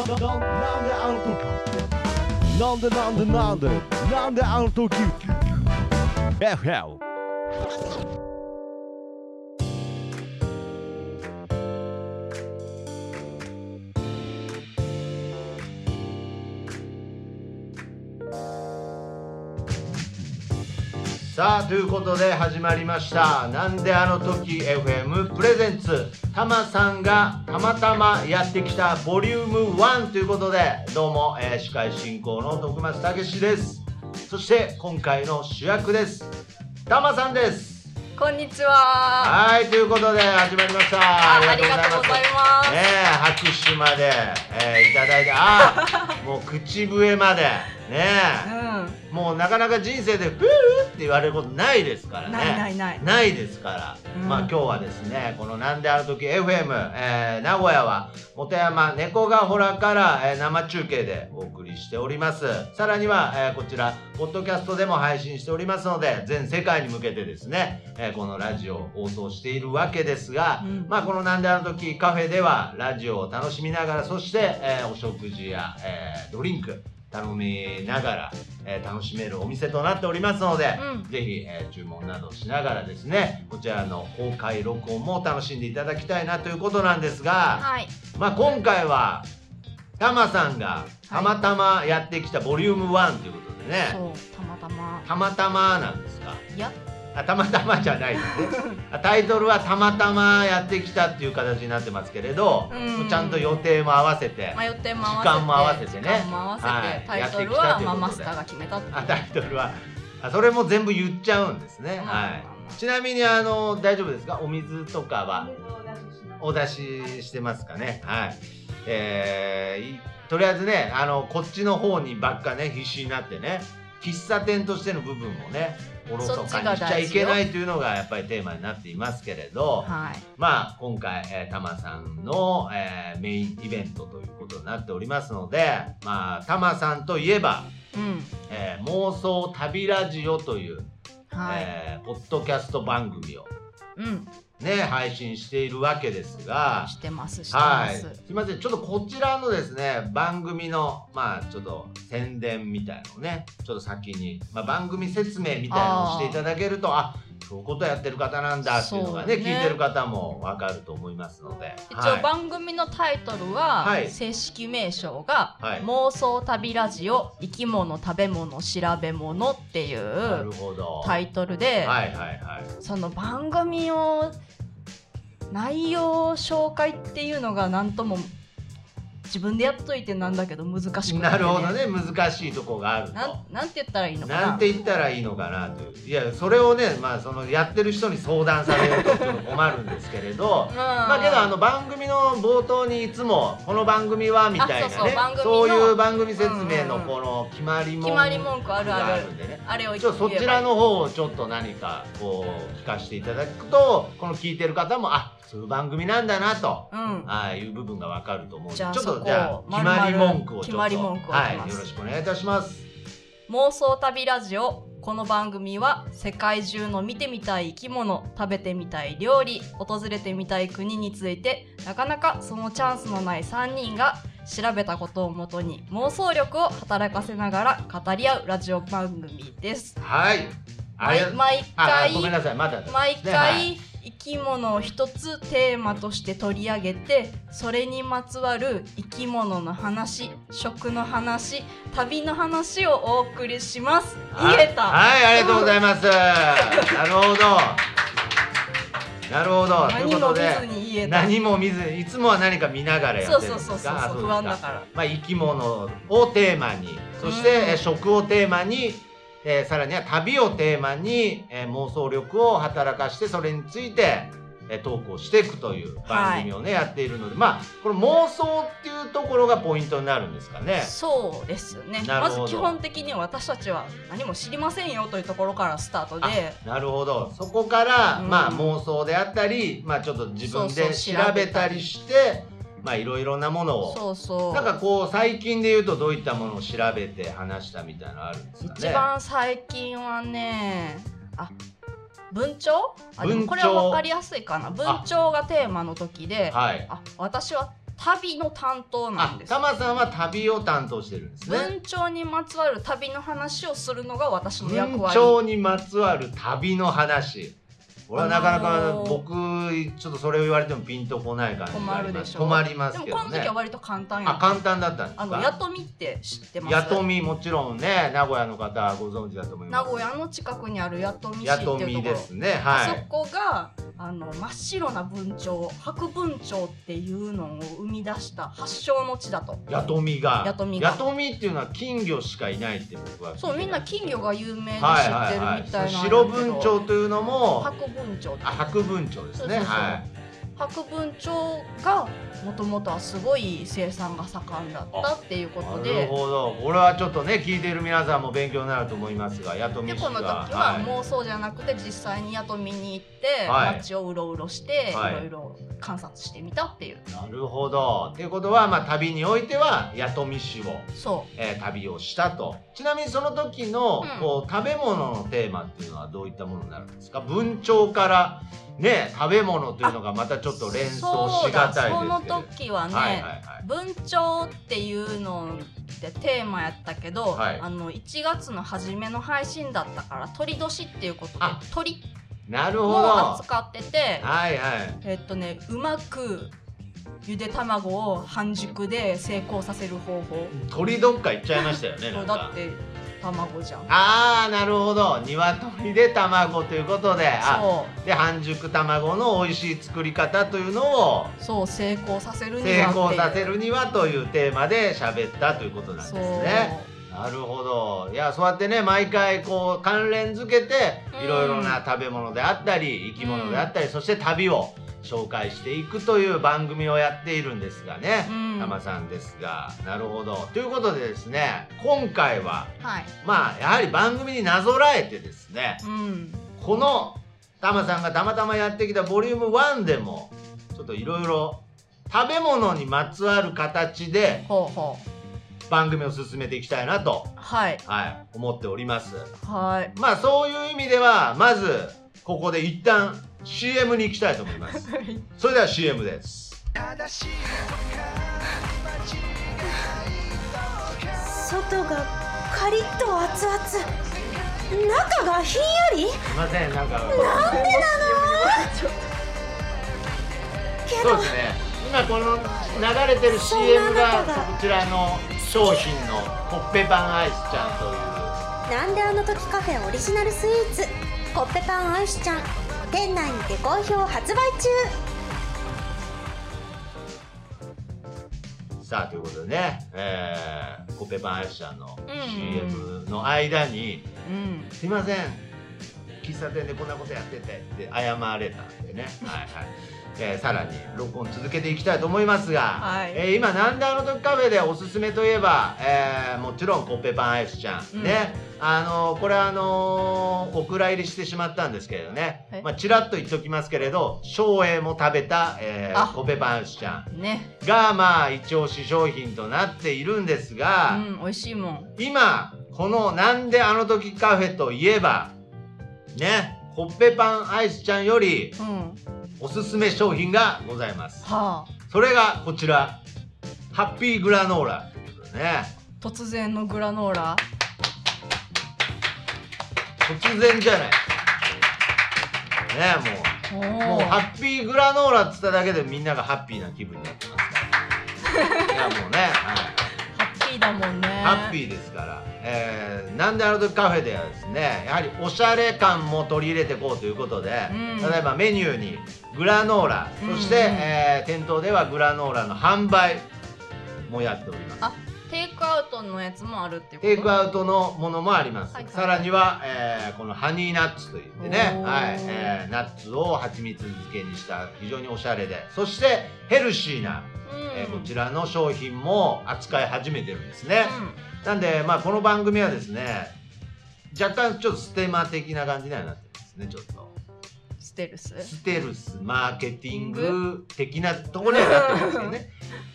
なんであの時なんでなんでなんさあということで始まりました「なんであの時 FM プレゼンツ」たまさんがたまたまやってきたボリューム1ということでどうも、えー司会進行の徳松武史です。そして今回の主役です。たまさんです。こんにちは。はいということで始まりました。あありがとうございます。ねえ拍手まで、えーいただいて。あもう口笛までね。えもうなかなか人生で「ふー」って言われることないですからね。ないないない。ないですから、うん。まあ今日はですねこの「なんである時 FM、えー名古屋は本山猫ヶ原から、えー生中継でお送りしております。さらには、えーこちらポッドキャストでも配信しておりますので全世界に向けてですね、えーこのラジオを放送しているわけですが、うん。まあこの「なんである時カフェ」ではラジオを楽しみながらそして、えーお食事や、えードリンク頼みながら、えー楽しめるお店となっておりますので、うんぜひ、えー注文などしながらですねこちらの公開録音も楽しんでいただきたいなということなんですが、はい。まあ、今回はタマさんがたまたまやってきたボリューム1ということでね、そう、たまたま。たまたまなんですか？いや、あたまたまじゃないですね。あ タイトルはたまたまやってきたっていう形になってますけれど、うん。ちゃんと予定も合わせて、まあ、予定も合わせて。時間も合わせてね。はい。タイトルは、あ、マスターが決めたっていう。あタイトルは。あそれも全部言っちゃうんですね、はい、ちなみにあの大丈夫ですか？お水とかは？お出ししてますかね？はい。えーいとりあえずねあのこっちの方にばっかね必死になってね喫茶店としての部分もねおろそそっちかにしちゃいけないというのがやっぱりテーマになっていますけれど、はい。まあ今回、えー、タマさんの、えーメインイベントということになっておりますのでまあタマさんといえば、うん。えー妄想旅ラジオという、はい。えーポッドキャスト番組をうん。ね配信しているわけですが。してます、してはい。ます。すいません。ちょっとこちらのですね番組のまあちょっと宣伝みたいのをねちょっと先に、まあ、番組説明みたいなのをしていただけるとあそういうことやってる方なんだっていうのがねね。聞いてる方もわかると思いますので。一はい。応番組のタイトルは、はい。正式名称が、はい。妄想旅ラジオ生き物食べ物調べ物っていなうタイトルで、はいはいはい。その番組を内容紹介っていうのが何とも自分でやっといてなんだけど難しくてなるほどね。難しいとこがあると。なんなんて言ったらいいのかな。なんて言ったらいいのかなという。いやそれをねまあそのやってる人に相談されるとちょっと困るんですけれど。うん。まあけどあの番組の冒頭にいつもこの番組はみたいなねあそうそう番組のそういう番組説明のこの決まり文決まり文句あるある。があるんでねあれをちょそちらの方をちょっと何かこう聞かせていただくとこの聞いてる方もあそういう番組なんだなと。うん。ああいう部分がわかると思うちょっとじゃあ決まり文句をちょっと。決まり文はいよろしくお願いいたします。妄想旅ラジオ。この番組は世界中の見てみたい生き物食べてみたい料理訪れてみたい国についてなかなかそのチャンスのない3人が調べたことをもとに妄想力を働かせながら語り合うラジオ番組です。はい。毎回ごめんなさい。まだ毎回生き物を一つテーマとして取り上げてそれにまつわる生き物の話食の話旅の話をお送りします言えたはい、はいありがとうございます。なるほど。なるほど。何も見ずに言えた何も見ずいつもは何か見ながらやってるんですか？そうそうそうそう不安だからまあ生き物をテーマに、そして、食をテーマに。えーさらには旅をテーマに、えー妄想力を働かしてそれについて、えー投稿していくという番組をね、やっているのでまあこの妄想っていうところがポイントになるんですかね。そうですね。まず基本的に私たちは何も知りませんよというところからスタートで。なるほど。そこから、うん。まあ妄想であったり、まあ、ちょっと自分でそうそう調べたりしてまあいろいろなものを。そうそう。なんかこう最近で言うとどういったものを調べて話したみたいなのあるんですかね。一番最近はねあ文鳥？あでもこれは分かりやすいかな。文鳥がテーマの時ではい。あ私は旅の担当なんあです。タマさんは旅を担当してるんですね。文鳥にまつわる旅の話をするのが私の役文割鳥にまつわる旅の話俺はなかなか、あのー。僕ちょっとそれを言われてもピンとこない感じがあります。困困りまですもけどね。この時は割と簡単やあ簡単だったんですあのかやとみって知ってます？やとみもちろんね名古屋の方はご存知だと思います。名古屋の近くにあるやとみ市やっていうところ。とみですねあそはいこがあの真っ白な文鳥白文鳥っていうのを生み出した発祥の地だと。やとみが。やとみが。やとみっていうのは金魚しかいないって僕はそうみんな金魚が有名で知はいってるみたいな白文鳥というのも白文鳥あ白文鳥ですね。はい白文鳥がもともとはすごい生産が盛んだったっていうことなるでほど。これはちょっとね聞いている皆さんも勉強になると思いますがやとみ市でこの時がは妄想じゃなくて実際に雇みに行ってはい。街をうろうろしていはい。ろいろ観察してみたっていう。なるほど。っていうことは、まあ、旅においては弥富市を、そえー旅をしたと。ちなみにその時の、うん。こう食べ物のテーマっていうのはどういったものになるんですか？文鳥からね食べ物というのがまたちょっとう連想しがたいですけれど。その時はね、はいはいはい。文鳥っていうのでテーマやったけど、はい。あの1月の初めの配信だったから鳥年っていうことであ鳥なるほど。扱ってていはい。えっとねうまくゆで卵を半熟で成功させる方法。鳥どっか行っちゃいましたよねだって卵じゃん。ああなるほど。鶏で卵ということで。あそう。で半熟卵の美味しい作り方というのをそう成功させるに成はっていう。功させるにはというテーマで喋ったということなんですね。なるほど。いやそうやってね毎回こう関連づけてうん。いろいろな食べ物であったり生き物であったり、そして旅を紹介していくという番組をやっているんですがね、うん。たまさんですが。なるほど。ということでですね今回ははい。まあやはり番組になぞらえてですねうん。このタマさんがたまたまやってきたボリューム1でもちょっといろいろ食べ物にまつわる形で番組を進めていきたいなと、はい。はい、思っております。はい。まあそういう意味ではまずここで一旦 CM に行きたいと思います。それでは CM です。外がカリッと熱々。中がひんやり？すいませんなんかなんでなのそうですね。今この流れてる CM がこちらの商品のコッペパンアイスちゃんという。なんであの時カフェオリジナルスイーツ？コッペパンアイスちゃん店内にて好評発売中。さあということでね、えー、コッペパンアイスちゃんのうん。CM の間にうん「すいません喫茶店でこんなことやってて」って謝れたんでね、はいはいえーさらに録音続けていきたいと思いますが、はい。えー今なんであの時カフェでおすすめといえば、えーもちろんコッペパンアイスちゃん、うん。ね。あのーこれあのーお蔵入りしてしまったんですけれどね。えまあちらっと言っておきますけれど照英も食べた、えーあ。コッペパンアイスちゃんね。がまあ一押し商品となっているんですうが、ん美味しいもん。今この「なんであの時カフェ」といえばね。コッペパンアイスちゃんよりうんおすすめ商品がございます。はあ。それがこちらハッピーグラノーラということでね。突然のグラノーラ？突然じゃない。ねおもう。もうハッピー。グラノーラっつっただけでみんながハッピーな気分になってますから。いやもうね、はいだもんね。ハッピーですから、えーなんであの時カフェではですねやはりおしゃれ感も取り入れていこうということで、うん。例えばメニューにグラノーラそして、うんうんえー店頭ではグラノーラの販売もやっております。あテイクアウトのやつもあるってテイクアウトのものもあります、はいはいさらには、えーこのハニーナッツといってね、はいえーナッツを蜂蜜漬けにした非常におしゃれでそしてヘルシーな、うんえーこちらの商品も扱い始めてるんですね、うなんで、まあ、この番組はですね若干ちょっとステマ的な感じにはなってますねちょっと。んステルス？ステルスマーケティング的なところにはなってますけどね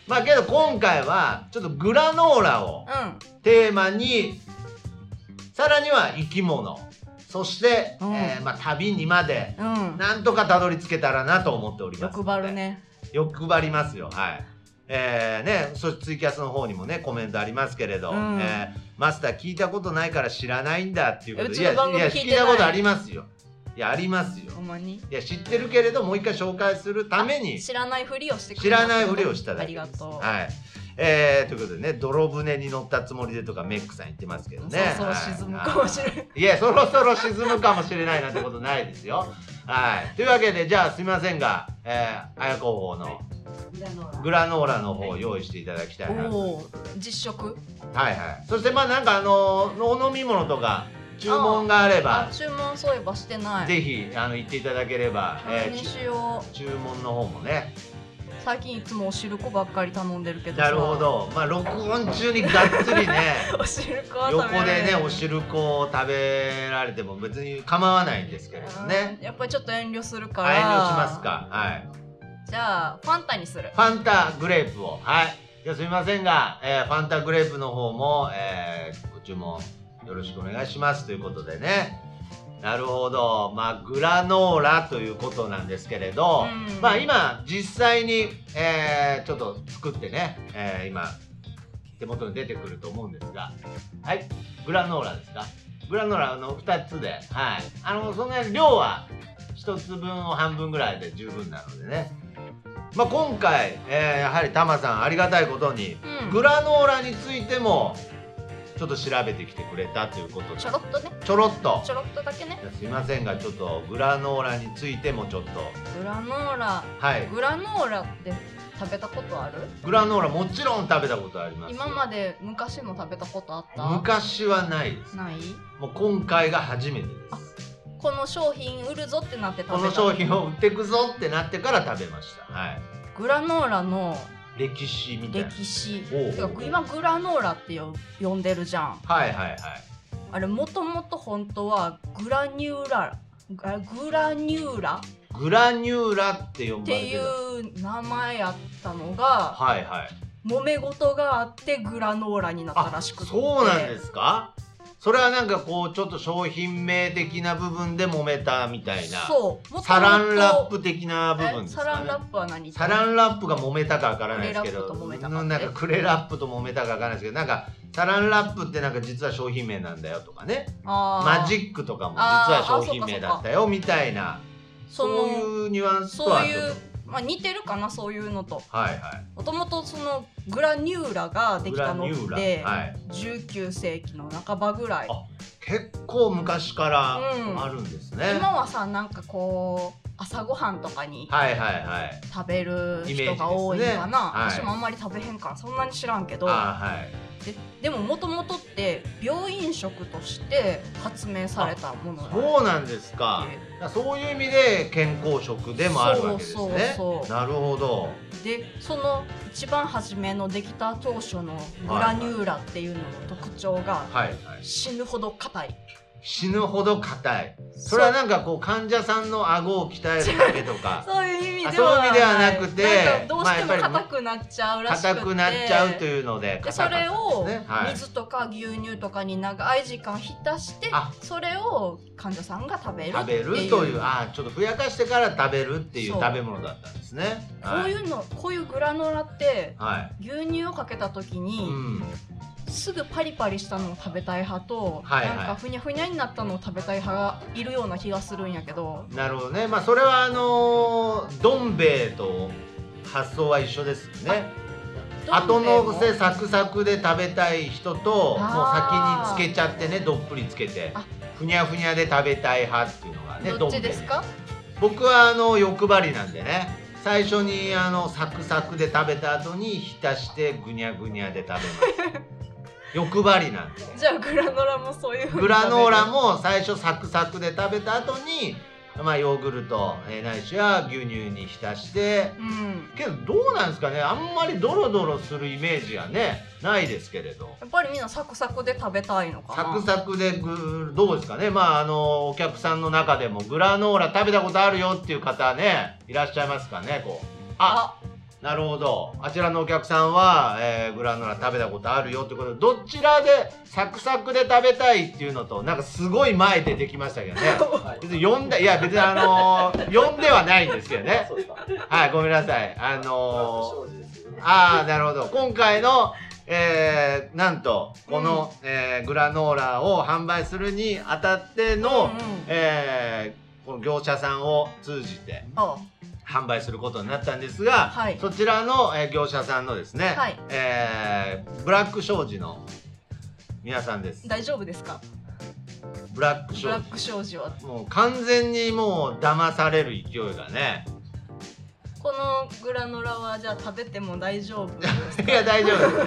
まあけど今回はちょっとグラノーラをうん。テーマにさらには生き物そして、うん。えーまあ、旅にまでうん。なんとかたどり着けたらなと思っております欲張るね欲張りますよ。はい。えーね、そツイキャスの方にもねコメントありますけれど、うん。えーマスター聞いたことないから知らないんだっていうこと。いやいや聞いたことありますよ。いやありますよ。ほんまに？いや知ってるけれどもう一回紹介するために。知らないふりをしてく知らないふりをしただあけです。りがとう、はい。えー、ということでね泥船に乗ったつもりでとかメックさん言ってますけどね。そろそろ沈むかもしれない。いやそろそろ沈むかもしれないなんてことないですよはい。というわけでじゃあすみませんが、えー、綾子方のグラノーラ。の方を用意していただきたいなと。実食？はいはい。そしてまあなんかあのお飲み物とか注文があればあ注文そういえばしてない。ぜひあの言っていただければ、えー注文の方もね最近いつもお汁粉ばっかり頼んでるけどさ。なるほど。まあ録音中にがっつりね お汁粉横でねお汁粉を食べられても別に構わないんですけれどね。やっぱりちょっと遠慮するから。あ遠慮しますか。はい。じゃあファンタにする。ファンタグレープを。はい。じゃあすみませんが、えーファンタグレープの方も、えーご注文よろしくお願いしますということでねなるほど。まあグラノーラということなんですけれど、うん。まあ今実際に、えーちょっと作ってね、えー今手元に出てくると思うんですが。はい。グラノーラですか？グラノーラの2つで。はい。あのそんなに量は1つ分を半分ぐらいで十分なのでね。まあ今回、えーやはりタマさんありがたいことに、うん。グラノーラについてもちょっと調べてきてくれたということで。ちょろっとね。ちょろっと。ちょろっとだけね。すいませんがちょっとグラノーラについてもちょっと。グラノーラ。はい。グラノーラって食べたことある？グラノーラもちろん食べたことありますよ。今まで昔の食べたことあった？昔はないです。ない？もう今回が初めてです。この商品売るぞってなって食べた。この商品を売っていくぞってなってから食べました。はい。グラノーラの歴史みたいな。歴史。今グラノーラってよ呼んでるじゃん。はいはいはい。あれもともと本当はグラニューラあグラニューラ？グラニューラって呼ばっていれてたう名前やったのがはいはい。揉め事があってグラノーラになったらしくて。そうなんですか？それはなんかこうちょっと商品名的な部分で揉めたみたいな。そう。サランラップ的な部分ですかね。え？サランラップは何？サランラップが揉めたかわからないですけど。クレラップと揉めたか。ってなんかクレラップと揉めたかわからないですけど。なんかサランラップってなんか実は商品名なんだよとかね。マジックとかも実は商品名だったよみたいな。そそうの。いうニュアンスとはちょっいう、まあ、似てるかなそういうのと。もともとそのグラニューラができたのって、はい。19世紀の半ばぐらい。あ結構昔からうん。あるんですね、今はさなんかこう朝ごはんとかに食べる人が多いかな、ねはい私もあんまり食べへんからそんなに知らんけど。あはいででももともとって病院食として発明されたものそうなんですか。そういう意味で健康食でもあるわけですね。そうそうそうなるほど。でその一番初めのできた当初のグラニューラっていうのの特徴がはいはい。死ぬほど硬い死ぬほど硬い。それはなんかこう患者さんの顎を鍛えるためとか。そういう意味あではなくてどうしても硬くなっちゃうらしくて、硬くなっちゃうというのででそれを水とか牛乳とかに長い時間浸してあ。それを患者さんが食べる食べいう。るというあちょっとふやかしてから食べるっていう食べ物だったんですね。こういうのこういうグラノラってはい、牛乳をかけた時うに、ん、すぐパリパリしたのを食べたい派と、はいはい。なんかふにゃふにゃになったのを食べたい派がいるような気がするんやけど。なるほどね。まあそれはあのーどん兵衛と発想は一緒ですよね後のせサクサクで食べたい人ともう先につけちゃってねどっぷりつけてあ。ふにゃふにゃで食べたい派っていうのがねどっちですか？僕はあの欲張りなんでね。最初にあのサクサクで食べた後に浸してぐにゃぐにゃで食べます 欲張りなんで。じゃあグラノラもそういうグラノーラも最初サクサクで食べた後にまあヨーグルト、えーないしは牛乳に浸して。うん。けどどうなんですかね。あんまりドロドロするイメージがねないですけれど。やっぱりみんなサクサクで食べたいのかな。サクサクでぐどうですかね。まああのお客さんの中でもグラノーラ食べたことあるよっていう方ねいらっしゃいますかねこう。ああなるほど。あちらのお客さんは、えーグラノーラ食べたことあるよってことでどちらでサクサクで食べたいっていうのとなんかすごい前でできましたけどね。別に呼んだいや別にあのー 呼んではないんですけどね。はいごめんなさい。あのーああなるほど。今回のえー、なんとこの、えーグラノーラを販売するにあたっての、うんうん。えーこの業者さんを通じてあ販売することになったんですが、はい。そちらの、えー業者さんのですね、はい。えーブラック商事の皆さんです。大丈夫ですか？ブラック商事。ブラック商事は。もう完全にもう騙される勢いがね。このグラノラはじゃあ食べても大丈夫 いや大丈夫。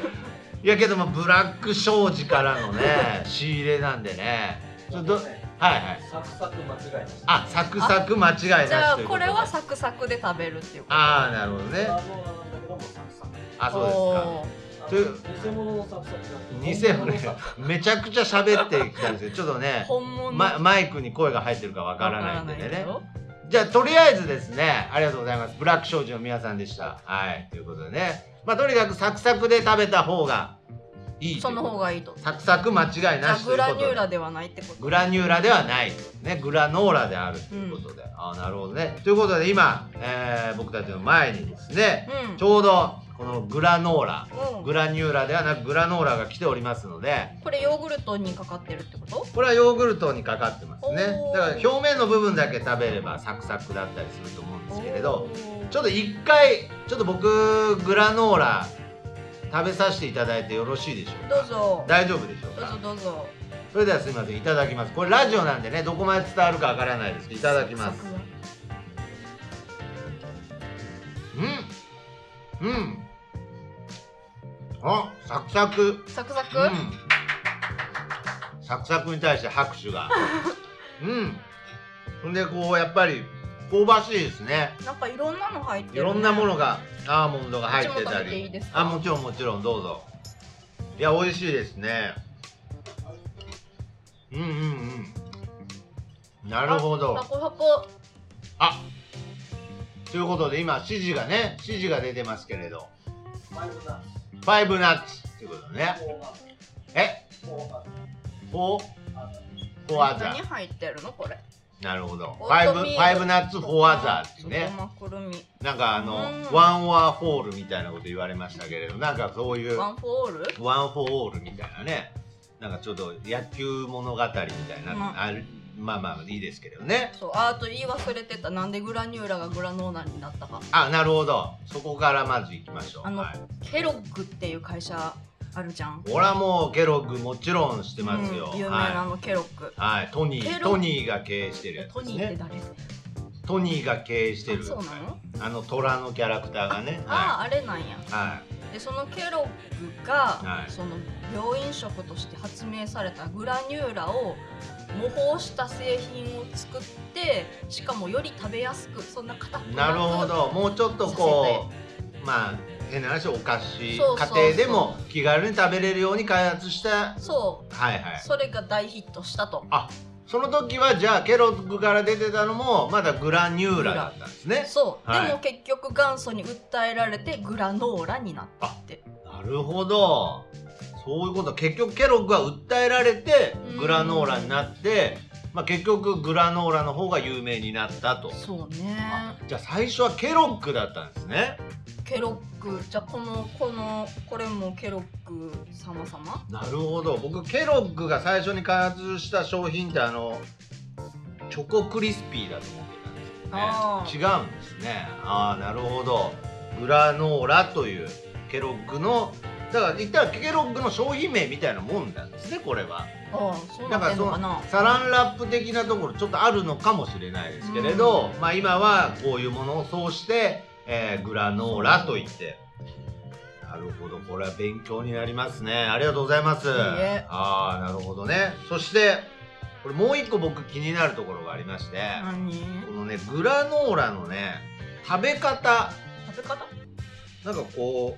いやけどもブラック商事からのね仕入れなんでね。ちょっとはいはい。サクサク間違えまし。た。あサクサク間違いなしじゃあこれはサクサクで食べるっていうこと。ああなるほどね。あそうですか。という偽物のサクサク。偽物。ねめちゃくちゃ喋ってきたんですけどちょっとね本物。ママイクに声が入ってるかわからないんでね。じゃあとりあえずですねありがとうございます。ブラック商事の皆さんでした。はい。ということでね。まあとにかくサクサクで食べた方がいいその方ががいいと。サクサク間違いなあグラしということで。ニューラではないってこと。グラニューラではない。ねグラノーラであるということで、ああなるほどね。ということで今、えー僕たちの前にですねうん。ちょうどこのグラノーラ。うん。グラニューラではなくグラノーラが来ておりますので。これヨーグルトにかかってるってこと？これはヨーグルトにかかってますね。だから表面の部分だけ食べればサクサクだったりすると思うんですけれどちょっと一回ちょっと僕グラノーラ食べさせていただいてよろしいでしょうか？どうぞ。大丈夫でしょうどうかぞどうぞ。それではすみませんいただきます。これラジオなんでねどこまで伝わるかわからないですいただきます。うん。うん。あサクサク。サクサク、うん。サクサクに対して拍手が。うん。ほんでこうやっぱり香ばしいですね。なんかいろんなの入ってる、いろんなものがアーモンドが入ってたり。ですか？あもちろんもちろんどうぞ。いや美味しいですね。うんうんうん。なるほど。サクサクあということで今指示がね指示が出てますけれど。ファイブナッファイブナッツってことね。え？フォー？アザ。何入ってるの？これ。ーなるほど。ファイブファイブナッツフォアザーですね。なんかあのうん。ワンワーフォールみたいなこと言われましたけれどなんかそういうワンフォール？ワン・フォー・オールみたいなね。なんかちょっと野球物語みたいな、うん。あるまあまあいいですけどね。そうあと言い忘れてた。なんでグラニューラがグラノーラになったか。あなるほど。そこからまず行きましょう。あの、はい、ケロッグっていう会社あるじゃん。俺はもうケロッグもちろん知ってますよ、うん有名なあはのケロッグ、い、はい、トニートニーが経営してるやつね。ニーって誰、トニーが経営してる。あそうなの？あの虎のキャラクターがね。あはああれなんや。い、はでそのケロッグが、はい。その病院食として発明されたグラニューラを模倣した製品を作ってしかもより食べやすくそんな硬くい、なるほど。もうちょっとこうまあ変な話お菓子そうそうそう。家庭でも気軽に食べれるように開発した。そはいはい。うそれが大ヒットしたと。あその時はじゃあケロッグから出てたのもまだグラニューラだったんですね。そう、はい。でも結局元祖に訴えられてグラノーラになったって。なるほど。そういうこと。結局ケロッグは訴えられてうん。グラノーラになって、まあ、結局グラノーラの方が有名になったと。そうね。あじゃあ最初はケロッグだったんですねケロッグじゃあこのこのこれもケロッグ様様なるほど。僕ケロッグが最初に開発した商品ってあのチョコクリスピーだと思ってたんですよね。あー。違うんですね。ああなるほど。グラノーラというケロッグのだから言ったらケロッグの商品名みたいなもんなんですねこれは。ああそうなっだからそてんのかなのサランラップ的なところちょっとあるのかもしれないですけれど、まあ今はこういうものをそうして、えーグラノーラと言って。なるほど。これは勉強になりますね。ありがとうございます。ああなるほどね。そしてこれもう一個僕気になるところがありまして、何？このねグラノーラのね食べ方。食べ方？なんかこ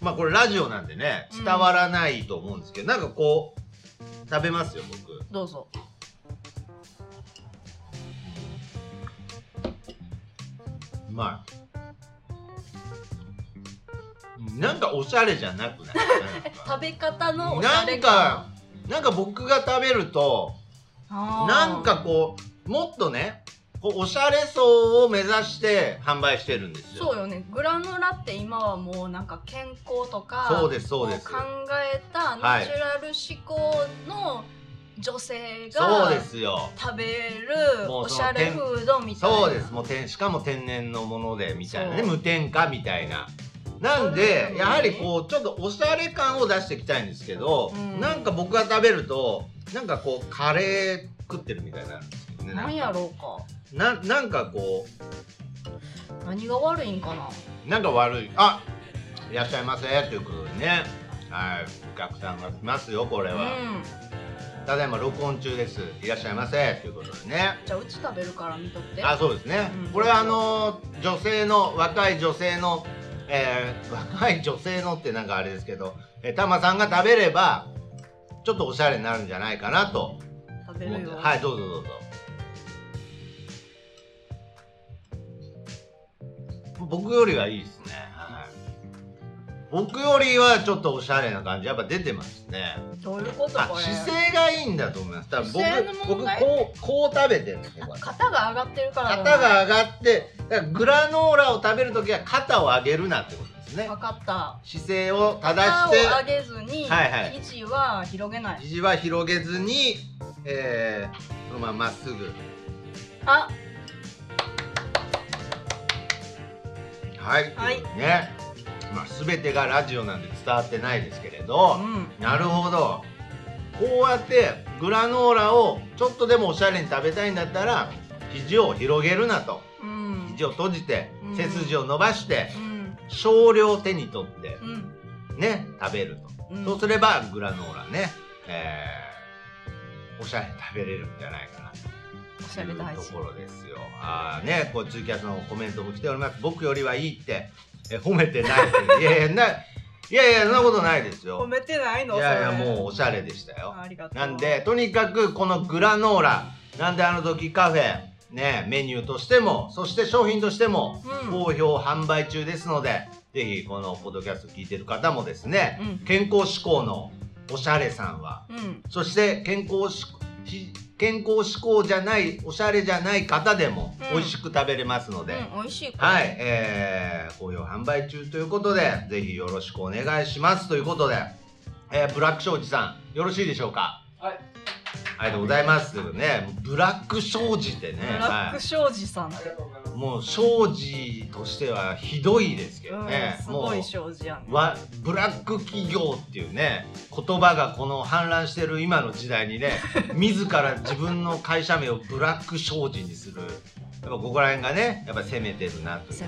うまあこれラジオなんでねうん伝わらないと思うんですけど、なんかこう食べますよ僕。どうぞ。うまいなんかおしゃれじゃなくない？食べ方のおしなんゃれ感。かなんか僕が食べるとなんかこうもっとねこうおしゃれ層を目指して販売してるんですよ。そうよね。グラノラって今はもうなんか健康とかそうですそうです。こ考えたナチュラル思考の女性そうがですよ。食べるおしゃれフードみたいな。そうです。もう天しかも天然のものでみたいなね。無添加みたいななんでやはりこうちょっとおしゃれ感を出していきたいんですけど、うん。なんか僕が食べるとなんかこうカレー食ってるみたいになるんですよねなんやろうか。ななんかこ何が悪いんかな。うなんか悪い。あいらっしゃいませということでね。はい。お客さんが来ますよこれは、うん。ただいま録音中です。いらっしゃいませということでね。じゃあうち食べるから見とって。あそうですね、うん。これはあの女性の若い女性の、えー若い女性のってなんかあれですけど、えー、タマさんが食べればちょっとおしゃれになるんじゃないかなと。食べるよ。はいどうぞどうぞ。僕よりはいいですね、はい、僕よりはちょっとおしゃれな感じ。やっぱ出てますね。どういうことあこれ？姿勢がいいんだと思います。多分僕僕こうこう食べてるんで肩が上がってるから。肩が上がってグラノーラを食べるときは肩を上げるなってことですね。分かった。姿勢を正肩をして上げずに、はいはい。肘は広げない。肘は広げずに、えー、そのまままっすぐ。あ。はい、はいね、まあ、全てがラジオなんで伝わってないですけれど、うん。なるほど。こうやってグラノーラをちょっとでもおしゃれに食べたいんだったら肘を広げるなと。うん。肘を閉じてうん。背筋を伸ばしてうん。少量手に取ってうん。ね食べると、うん。そうすればグラノーラね、えーおしゃれに食べれるんじゃないかなおしゃれというところですよ。ああねこうツイキャスのコメントも来ております。僕よりはいいってえ褒めてないって。いやいや ないやいやそんなことないですよ。褒めてないの？いやいやもうおしゃれでしたよ。ありがとう。なんでとにかくこのグラノーラなんであの時カフェねメニューとしてもそして商品としてもうん。好評販売中ですので、ぜひこのポッドキャスト聞いてる方もですね、うん。健康志向のおしゃれさんはうん。そして健康志し健康志向じゃないおしゃれじゃない方でもうん。美味しく食べれますので、うん、美味しいはい、えー、好評販売中ということで、ぜひよろしくお願いします。ということで、えー、ブラック庄司さん、よろしいでしょうか？はい。ありがとうございます。ね、ブラック庄司ってね、ブラック庄司さん、ありがとうございます。もう庄司としてはひどいですけどね、うん、すもうごい庄司やん、ね、わブラック企業っていうね言葉がこの氾濫してる今の時代にね 自ら自分の会社名をブラック商事にする。やっぱここら辺がねやっぱ攻めてるなという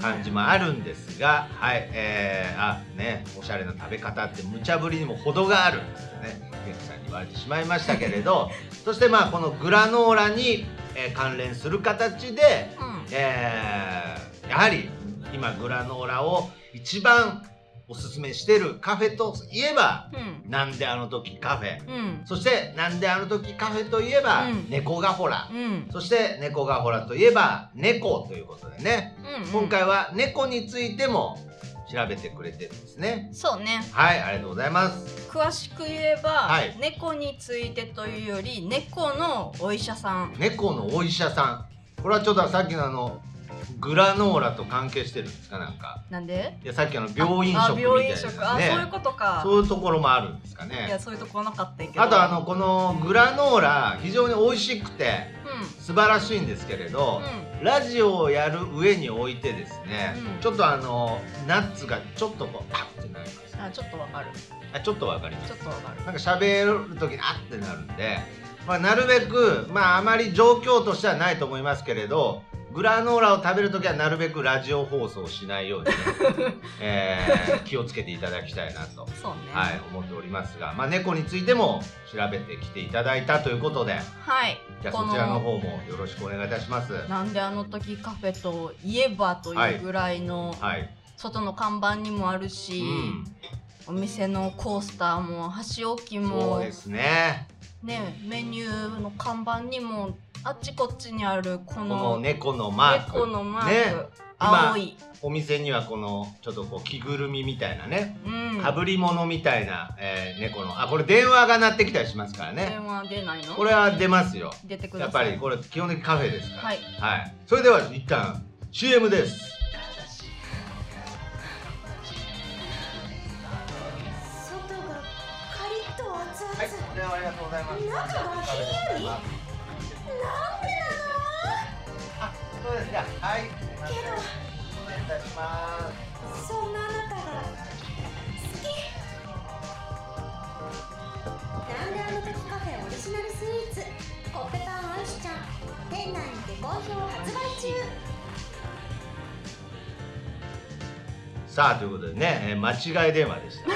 感じもあるんですがはいえー、あねおしゃれな食べ方って無茶ぶりにも程があるんですよね元気さんに言われてしまいましたけれど。そしてまあこのグラノーラに、えー関連する形でうんえーやはり今グラノーラを一番おすすめしてるカフェといえばうん。なんであの時カフェ。うん。そしてなんであの時カフェといえば、うん猫がほら。うん。そして猫がほらといえば猫ということでね、うん。今回は猫についても調べてくれてるんですね。そうね。はいありがとうございます。詳しく言えば、はい。猫についてというより猫のお医者さん。猫のお医者さんこれはちょっとさっきのあのグラノーラと関係してるんですか？なんか。なんで？いやさっきあの病院あ食みたいな病院食。あ、ねそういうことか。そういうところもあるんですかいねやそういうとこなかったけど。あとあのこのグラノーラ非常に美味しくてう素晴らしいんですけれどん、うん。ラジオをやる上に置いてですね、うん。ちょっとあのナッツがちょっとこうあってなります。あちょっとわかる。あちょっとわかります。ちょっとわかる。なんか喋る時にあってなるんで、まあ、なるべくまああまり状況としてはないと思いますけれどグラノーラを食べる時はなるべくラジオ放送しないようにね、えー気をつけていただきたいなとねはい、思っておりますが、まあ、猫についても調べてきていただいたということで、はいこじゃあそちらの方もよろしくお願いいたします。なんであの時カフェといえばというぐらいのはい。外の看板にもあるし、うん、お店のコースターも箸置きそもうですね。ねメニューの看板にもあっちこっちにあるここのの猫のマーク。猫のマーク、ね。今青い。お店にはこのちょっとこう着ぐるみみたいなね、うん。うんかぶり物みたいな、えー猫のあこれ電話が鳴ってきたりしますからね。電話出ないの？これは出ますよ。出てくやださい。っぱりこれ基本的にカフェですから。はい。はい、それでは一旦 CM ですざいます。中がひんやりなんであそうです。じゃあはい。けどお願いいたします。そんなあなたが好き。なんであの時カフェオリジナルスイーツコッペパンアイスちゃん店内にて好評発売中。さあということでね、えー間違い電話でした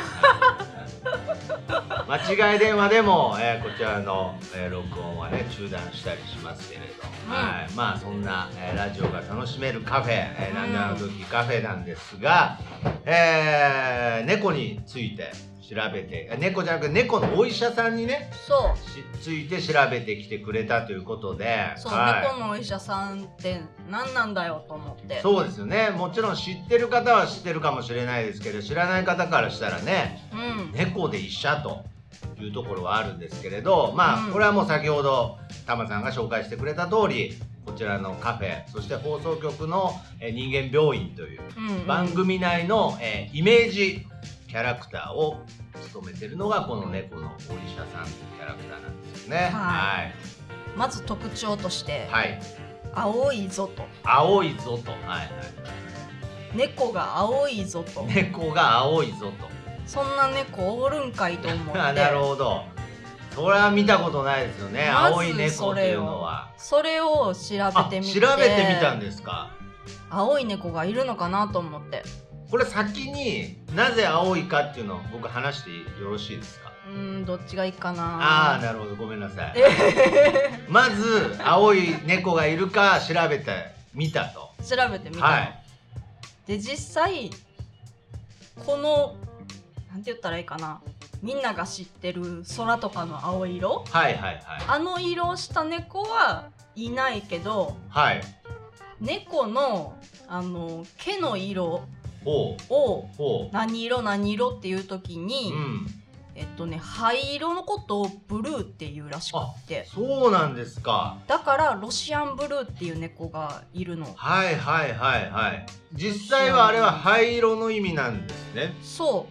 間違い電話でも、えーこちらの、えー録音はね中断したりしますけれど、うんはい、まあそんな、えーラジオが楽しめるカフェ、えーなんであのう時カフェなんですが、えー猫について調べてあ猫じゃなくて猫のお医者さんにねそう。しついて調べてきてくれたということで。そう、はい。猫のお医者さんって何なんだよと思って。そうですよね。もちろん知ってる方は知ってるかもしれないですけど知らない方からしたらねうん。猫で医者というところはあるんですけれどまあ、うん。これはもう先ほどタマさんが紹介してくれた通りこちらのカフェそして放送局のえー人間病院という番組内の、えーイメージキャラクターを務めてるのがこの猫のお医者さんというキャラクターなんですよね。はい。まず特徴として、はい、はい、青いぞと青いぞと、はい。猫が青いぞとはい、猫が青いぞと。そんな猫おるんかいと思って あなるほど。それは見たことないですよね。まず青い猫っていうのは。それを調あべてみて調べてみたんですか？青い猫がいるのかなと思ってこれ先になぜ青いかっていうのを僕話してよろしいですか？うーんどっちがいいかなああーなるほどごめんなさい。えまず青い猫がいるか調べてみたと。調べてみたの、はいで実際このなんて言ったらいいかなみんなが知ってる空とかの青色？はいはいはいあの色をした猫はいないけどはい。猫のあの毛の色ほうをほ何色何色っていう時う。に、うん。えっとね灰色のことをブルーっていうらしくってそうなんですか。だからロシアンブルーっていう猫がいるのはいはいはいはい。実際はあれは灰色の意味なんですね。そ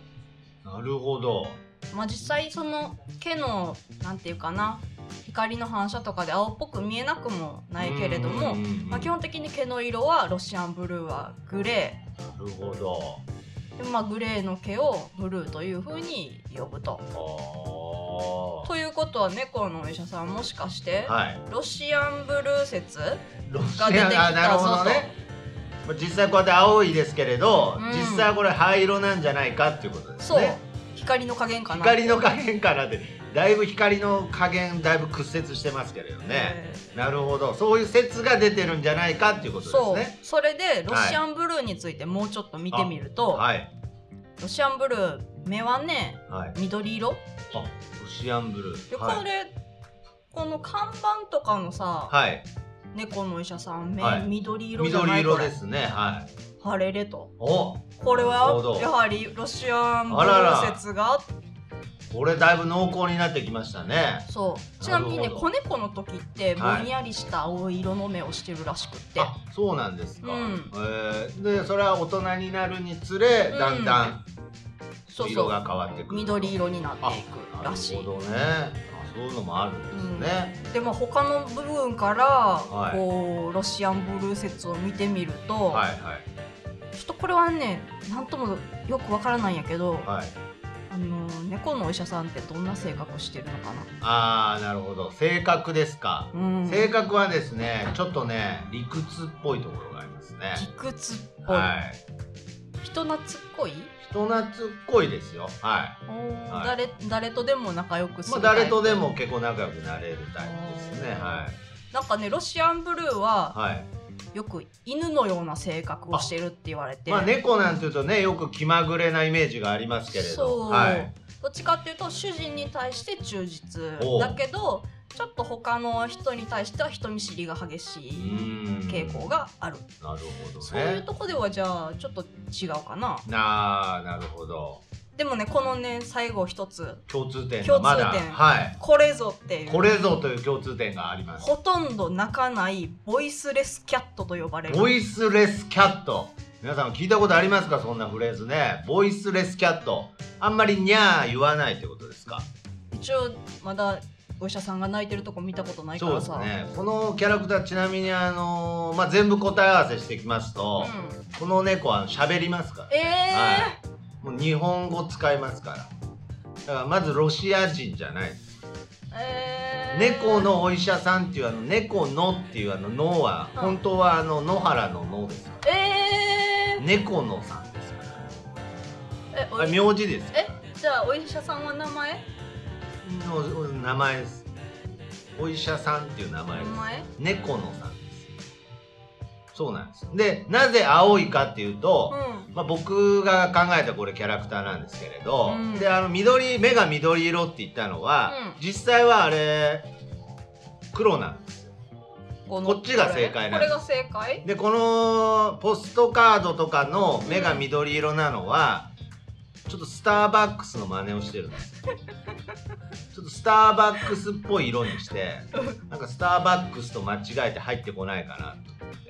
なるほど。うまあ実際その毛のなんていうかな光の反射とかで青っぽく見えなくもないけれども、まあ、基本的に毛の色はロシアンブルーはグレなるほど。ーで、まあ、グレーの毛をブルーというふうに呼ぶと。あということは猫のお医者さんもしかして、あ。はい。ロシアンブルー説が出てきたぞあなるほどね。まあ実際こうやって青いですけれど、うん実際はこれ灰色なんじゃないかっていうことですそう、ね。光の加減かな光の加減かなって、だいぶ光の加減だいぶ屈折してますけれどね。えなるほど。そういう説が出てるんじゃないかっていうこーとですね。それでロシアンブルーについてもうちょっと見てみると、はい。ロシアンブルー目はねはい。緑色あ、ロシアンブルでー。はい。これ、この看板とかのさ、はい。猫のお医者さん目、はい。緑色じゃない緑色ですね。はい。晴れれと。お、これなるほど。はやはりロシアンブルー説が？これだいぶ濃厚になってきましたね。そう。ちなみにね子猫の時ってぼはい。んやりした青色の目をしてるらしくって、あ、そうなんですか。うん。えーで、それは大人になるにつれ、うん。だんだんそうそ色がう変わってくる。緑色になってあいくらしい。なるほどね。あ、そういうのもあるんですね。でも他の部分から、はいこうロシアンブルー説を見てみると、はいはいちょっとこれはねなんともよくわからないんやけど、はい。あの猫のお医者さんってどんな性格してるのかなああ、なるほど。性格ですか。うん性格はですね、ちょっとね、理屈っぽいところがありますね。理屈っぽい、はい。人懐っこい、人懐っこいですよ。はい。はい誰誰とでも仲良くすまあ、るタイプ誰とでも結構仲良くなれるタイプですね。はい。なんかねロシアンブルーははい。よく犬のような性格をしてるって言われて、まあ、猫なんていうとね、よく気まぐれなイメージがありますけれど。はい。どっちかっていうと主人に対して忠実だけどちょっと他の人に対しては人見知りが激しうい傾向がある、なるほどね。そういうとこではじゃあちょっと違うかな。なあ、なるほど。でもねこのね最後一つ。共通点共通点。はい。これぞっていう。これぞという共通点があります。ほとんど泣かないボイスレスキャットと呼ばれる。ボイスレスキャット。皆さん聞いたことありますか？そんなフレーズね。ボイスレスキャット。あんまりにゃー言わないってことですか？一応まだお医者さんが泣いてるとこ見たことないかそうらさですね。このキャラクターちなみにあのーまあ、全部答え合わせしていきますと、うこの猫は喋りますからん、えはい、もう日本語使いますから。だからまずロシア人じゃない。ですー、えー、猫のお医者さんっていうあの猫のっていうあの「の」はうん。本当はあの野原の「の」ですかえー、ら猫のさんですから。え名字です。えじゃあお医者さんは名前？の名前です。お医者さんっていう名前です。猫のさんです。そうなんです。でなぜ青いかっていうと、うまあ、僕が考えたこれキャラクターなんですけれど、うん。であの緑目が緑色って言ったのは、うん。実際はあれ黒なんですこのこっちが正解なんです。これが正解？でこのポストカードとかの目が緑色なのは、ちょっとスターバックスの真似をしてるんですちょっとスターバックスっぽい色にしてなんかスターバックスと間違えて入ってこないかなと思って。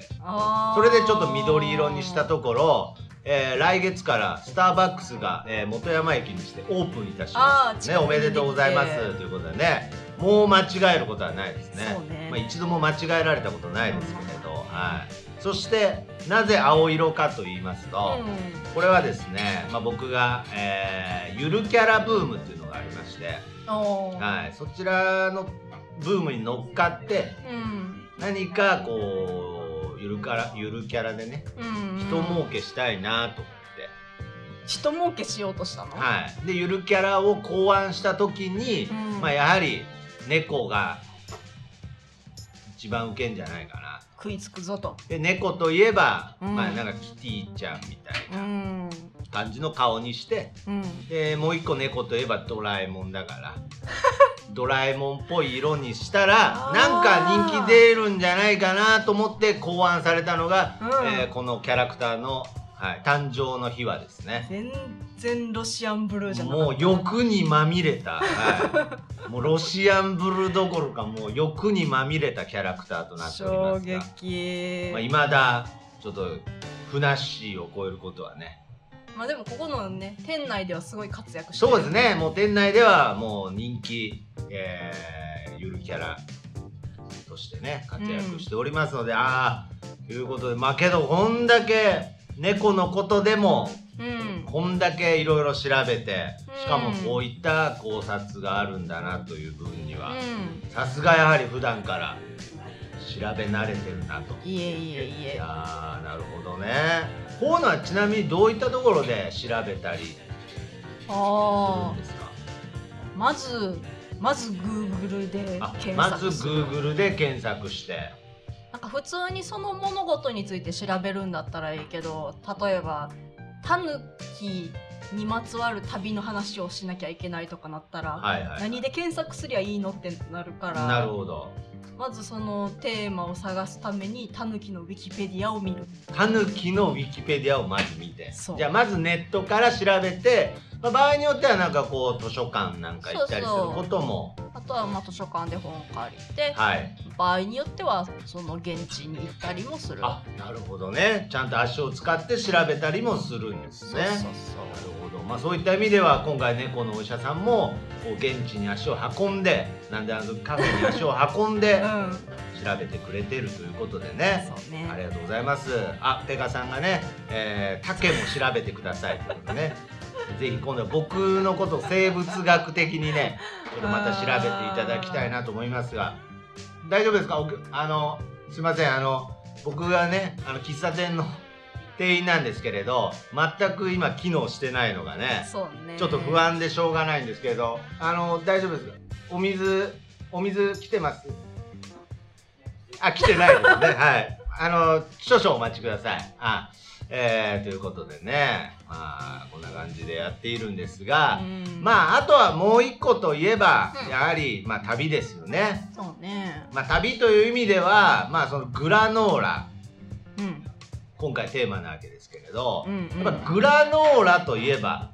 それでちょっと緑色にしたところ、えー来月からスターバックスが、えー元山駅にしてオープンいたします、ね、おめでとうございますということでねもう間違えることはないですね。ね。まあ、一度も間違えられたことないですけれど、はい、そしてなぜ青色かと言いますと、うん。これはですね、まあ、僕が、えーゆるキャラブームっていうのがありまして、はい、そちらのブームに乗っかってうん。何かこうゆるキャラゆるキャラでねうん。人儲けしたいなと思って、人儲けしようとしたの、はい、でゆるキャラを考案した時に、うん。まあ、やはり猫が一番ウケんじゃないかな食いつくぞと。で猫といえば、うん。まあなんかキティちゃんみたいうん。な感じの顔にしてうん。でもう一個猫といえばドラえもんだから ドラえもんっぽい色にしたらなんか人気出るんじゃないかなと思って考案されたのが、うん。えーこのキャラクターの、はい、誕生の秘話ですね。全然ロシアンブルーじゃなもう欲にまみれた、はい、もうロシアンブルーどころかもう欲にまみれたキャラクターとなっており衝ますが、撃、まあ、未だちょっとふなっしーを超えることはね。まあでもここのね店内ではすごい活躍してる。そうですね。もう店内ではもう人気、えーゆるキャラとしてね活躍しておりますので、ああということで。まあけどこんだけ猫のことでもうん。こんだけいろいろ調べてうん。しかもこういった考察があるんだなという部分にはうさすがやはり普段から調べ慣れてるなと。んいえいえいいえ。やーなるほどね。こういうのはちなみにどういったところで調べたりするあんですか？あまずまず Google であ検まず索する Google で検索してなんか普通にその物事について調べるんだったらいいけど例えばタヌキにまつわる旅の話をしなきゃいけないとかなったら、はいはい何で検索すりゃいいのってなるからなるほど。まずそのテーマを探すためにタヌキのウィキペディアを見る。タヌキのウィキペディアをまず見て。そう。じゃあまずネットから調べて、まあ、場合によってはなんかこう図書館なんか行ったりすることもあとはまあ図書館で本借りてはい。場合によってはその現地に行ったりもする。あなるほどね。ちゃんと足を使って調べたりもするんですね。そうそうなるほど、まあ、そういった意味では今回猫のお医者さんもこう現地に足を運んでなんであのカフェに足を運んで うん。調べてくれてるということでね。ね。ありがとうございます。あペガさんがね、えー、竹も調べてくださいということでね。ぜひ今度は僕のことを生物学的にねちょっとまた調べていただきたいなと思いますが。大丈夫ですか？あのすいません。あの僕がねあの喫茶店の店員なんですけれど全く今機能してないのがねちょっと不安でしょうがないんですけれどあの大丈夫ですか？お水お水来てます？あ来てないですね。はい。あの少々お待ちください。あえー、ということでねまあこんな感じでやっているんですが、うん。まああとはもう一個といえば、うん。やはりまあ旅ですよね。そうね。まあ旅という意味ではまあそのグラノーラうん。今回テーマなわけですけれど、うんうん。やっぱグラノーラといえば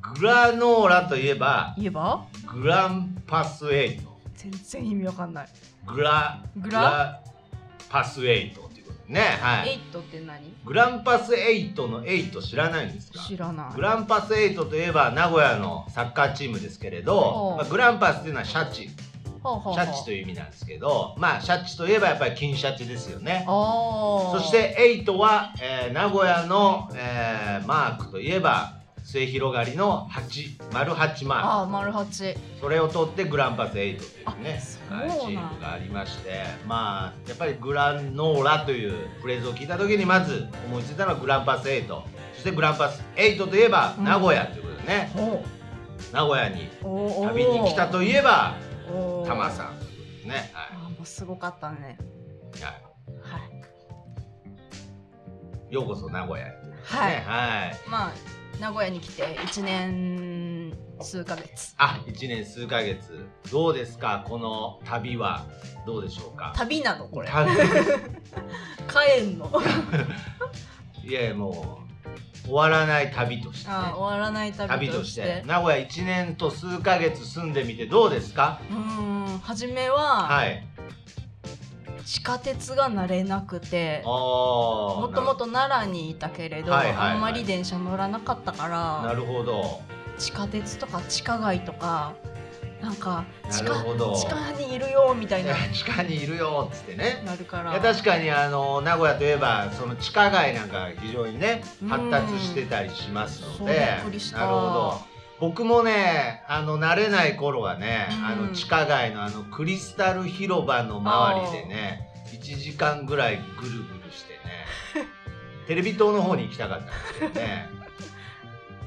グラノーラといえば言えば？グランパスエイト。全然意味わかんない。グラグラ？パスエイトねはい。エイトって何？グランパスエイトのエイト知らないんですか？知らない。グランパスエイトといえば名古屋のサッカーチームですけれどまあ、グランパスっていうのはシャチ。ほうほうほう。シャチという意味なんですけどまあシャチといえばやっぱり金シャチですよね。そしてエイトは、えー名古屋の、えーマークといえば末広がりの8丸8マーク。あー丸八。それを取ってグランパスエイトというねはいチームがありましてまあやっぱりグラノーラというフレーズを聞いた時にまず思いついたのはグランパスエイト。そしてグランパスエイトといえばうん。名古屋ということでね、ほ名古屋に旅に来たといえばタマさんということでね。はあーもうすごかったね。い、ははい。い、ようこそ名古屋へ。ということではい。ねはい。まあ名古屋に来て1年数ヶ月。あ1年数ヶ月。どうですか？この旅は。どうでしょうか？旅なの？これ。旅。帰んの？いやいやもう終わらない旅として。ね、あー終わらない旅旅としとして。て名古屋1年と数ヶ月住んでみてどうですか？うーん初めははい。地下鉄が慣れなくて。ももともと奈良にいたけれど、はいはいはい。あんまり電車乗らなかったかならるほど地下鉄とか地下街とかなんか地下地下にいるよみたいな。地下にいるよっつってね。なるから。確かにあの名古屋といえばその地下街なんか非常にねうん。発達してたりしますので。なるほど。僕もねあの慣れない頃はね、うん。あの地下街のあのクリスタル広場の周りでね1時間ぐらいぐるぐるしてねテレビ塔の方に行きたかったんですけどね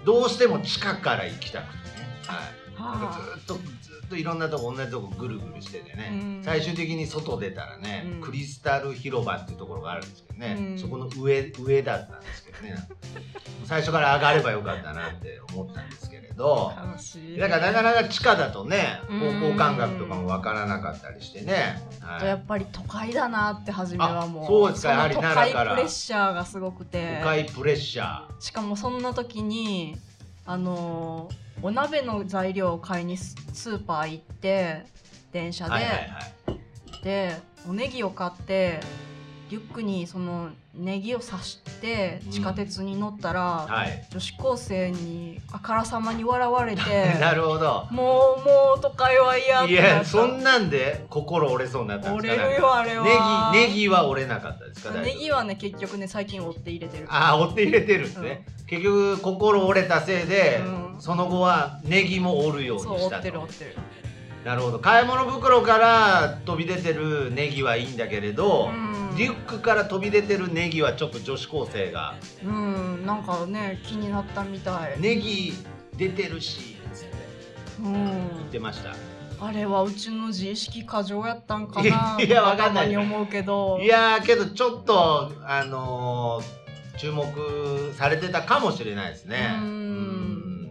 どうしても地下から行きたくてね、はい、なんかずはっとずっといろんなとこ同じとこぐるぐるしててね、うん。最終的に外出たらね、うん。クリスタル広場っていうところがあるんですけどね、うん。そこの上上だったんですけどね。最初から上がればよかったなって思ったんですけれど。あ楽しい。だからなかなか地下だとねうん。方向感覚とかもわからなかったりしてね、あとやっぱり都会だなって初めはもう。あそうですか。やはり奈良から。会プレッシャーがすごくて。都会プレッシャーしかもそんな時にあのーお鍋の材料を買いにススーパー行って電車で、はいはいはい。でおネギを買ってリュックにそのネギを刺してうん。地下鉄に乗ったら、はい。女子高生にあからさまに笑われて なるほど。もうもう都会は嫌っいてなった。やそんなんで心折れそうになったん折ですか？れるよあれは。ネギネギは折れなかったですか？ネギはね結局ね最近折って入れてる。ああ折って入れてるんですね、結局心折れたせいで、うん。その後はネギも折るようにそう折ってるしたと折ってる。なるほど。買い物袋から飛び出てるネギはいいんだけれど、うんリュックから飛び出てるネギはちょっと女子高生がうんなんかね気になったみたい、ネギ出てるしつってうん。言ってました。あれはうちの自意識過剰やったんかな いやわかんない。思うけど。いやーけどちょっとあのー注目されてたかもしれないですね。うん。う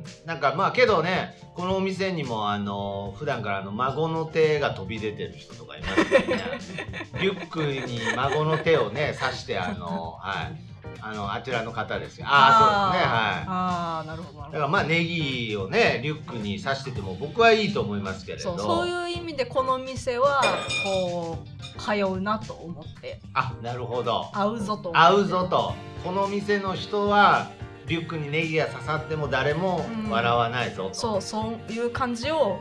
ん。なんかまあけどねこのお店にもあのー普段からあの孫の手が飛び出てる人とかいますよね。リュックに孫の手をね刺してあのはい。あのあちらの方ですよ。ああそうですねはい。ああなるほどだからまあネギをねリュックに刺してても僕はいいと思いますけれど。どそうそういう意味でこの店はこう通うなと思って。あなるほど。合うぞと合うぞと。この店の人はリュックにネギが刺さっても誰も笑わないぞと、そうそういう感じを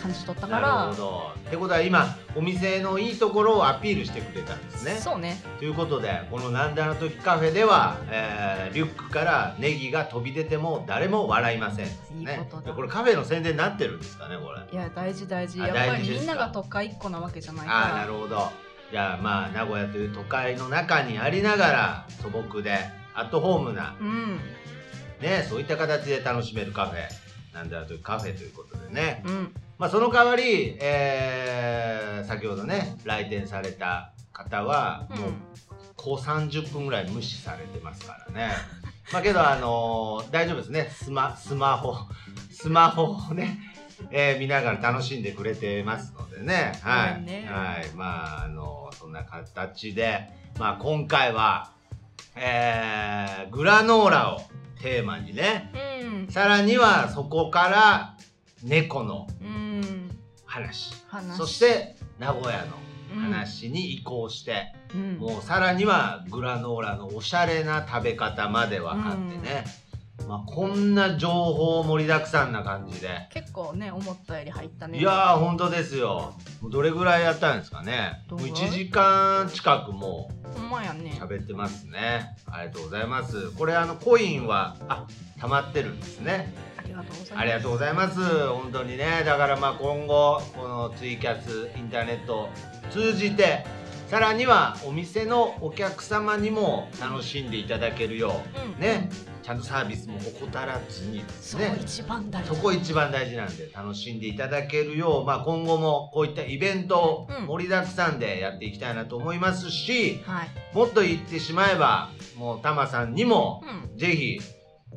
感じ取ったかならるほど。ってことは今お店のいいところをアピールしてくれたんですね。そうね。ということでこの「なんであの時カフェ」では、えーリュックからネギが飛び出ても誰も笑いませんね。いいことこれカフェの宣伝になってるんですかねこれ。いや大事大事。あやっぱりみんなが都会っ子なわけじゃないから。ああなるほど。じゃあまあ名古屋という都会の中にありながら素朴でアットホームなうん。ねそういった形で楽しめるカフェなんだというカフェということでね。うん。まあその代わり、えー先ほどね来店された方はうん。もうこう30分ぐらい無視されてますからね。まあけどあのー大丈夫ですね。スマスマホスマホをねえー見ながら楽しんでくれてますのでね。はい。ね。はい。まあ、あの、そんな形で、まあ今回は、えー、グラノーラをテーマにね。うん。さらにはそこから猫のうん。話。話そして名古屋の話に移行して、うん。もうさらにはグラノーラのおしゃれな食べ方まで分かってね、まあ、こんな情報盛りだくさんな感じで。結構ね思ったより入ったね。いやー本当ですよ。どれぐらいやったんですかね。もうどんぐらい？1時間近くもほんまやね。う喋ってますね。ありがとうございます。これあのコインはあ溜まってるんですね。ありがとうございます。ありがとうございます。本当にね。だからまあ今後このツイキャスインターネットを通じてさらにはお店のお客様にも楽しんでいただけるようんうん。とサービスも怠らずにですそこね一番大事。そこ一番大事なんで楽しんでいただけるよう、まあ、今後もこういったイベント盛りだくさんでやっていきたいなと思いますし、はい。もっと言ってしまえばもうタマさんにもうん。ぜひ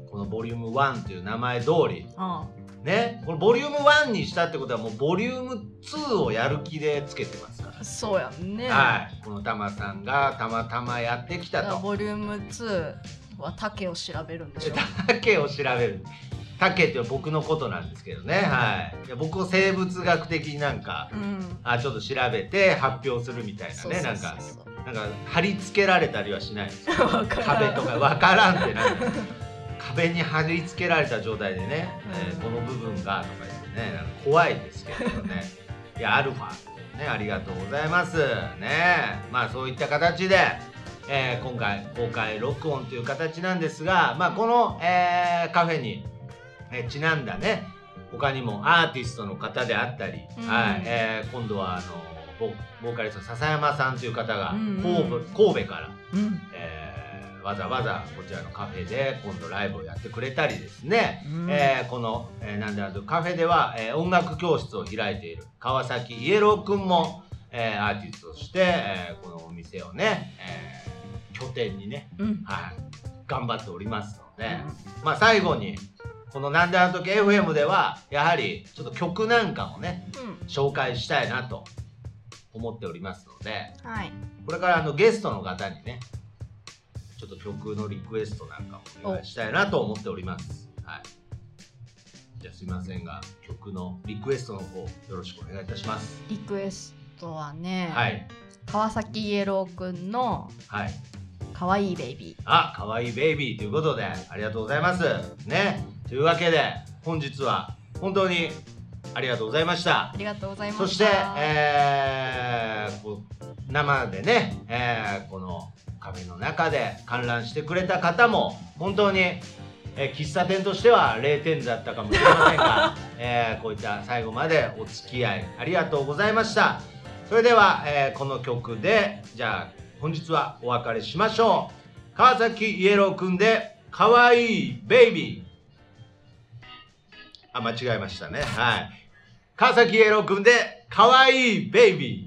このボリューム1という名前通りあねこのボリューム1にしたってことはもうボリューム2をやる気でつけてますから。あそうやんね。はい、このタマさんがたまたまやってきたと。ボリューム2は竹を調べるんでしょ 竹を調べる。竹って僕のことなんですけどね、はい、いや僕を生物学的になんかうん。あちょっと調べて発表するみたいなね。なんかなんか貼り付けられたりはしないです。壁とかわからんってなんか。壁に貼り付けられた状態でね、えーうん。この部分がとか言ってねなんか怖いですけどね。いやアルファねありがとうございます。ね。まあそういった形で、えー今回公開録音という形なんですがまあこの、えーカフェに、えーちなんだね他にもアーティストの方であったり、うん。はいえー今度はあのボボーカリスト笹山さんという方がうんうん。神戸,、神戸からうん。えーわざわざこちらのカフェで今度ライブをやってくれたりですね、うん。えーこの、えーなんであのカフェでは、えー音楽教室を開いている川崎イエローくんも、えーアーティストとして、えーこのお店をね、えー拠点にね、うんはい、頑張っておりますので、まあ最後にこの「なんであの時 FM」ではやはりちょっと曲なんかもねうん紹介したいなと思っておりますので、はいこれからあのゲストの方にね、ちょっと曲のリクエストなんかもお願いしたいなと思っております。はい。じゃあすいませんが、曲のリクエストの方よろしくお願いいたします。リクエストはね、はい。川崎イエローくんのはい。可愛いベイビあ、かわいいベイビーということで、ありがとうございます。ね。というわけで、本日は本当にありがとうございましたーあ。りがとうございましたそして、えー生でね、えーこのカフェの中で観覧してくれた方も本当に、えー喫茶店としては0点だったかもしれませんが、えーこういった最後までお付き合いありがとうございましたそれでは、えーこの曲でじゃあ本日はお別れしましょう。川崎イエローくんで「かわいいベイビー」あ間違えましたね。はい。川崎イエローくんで、かわいいベイビー。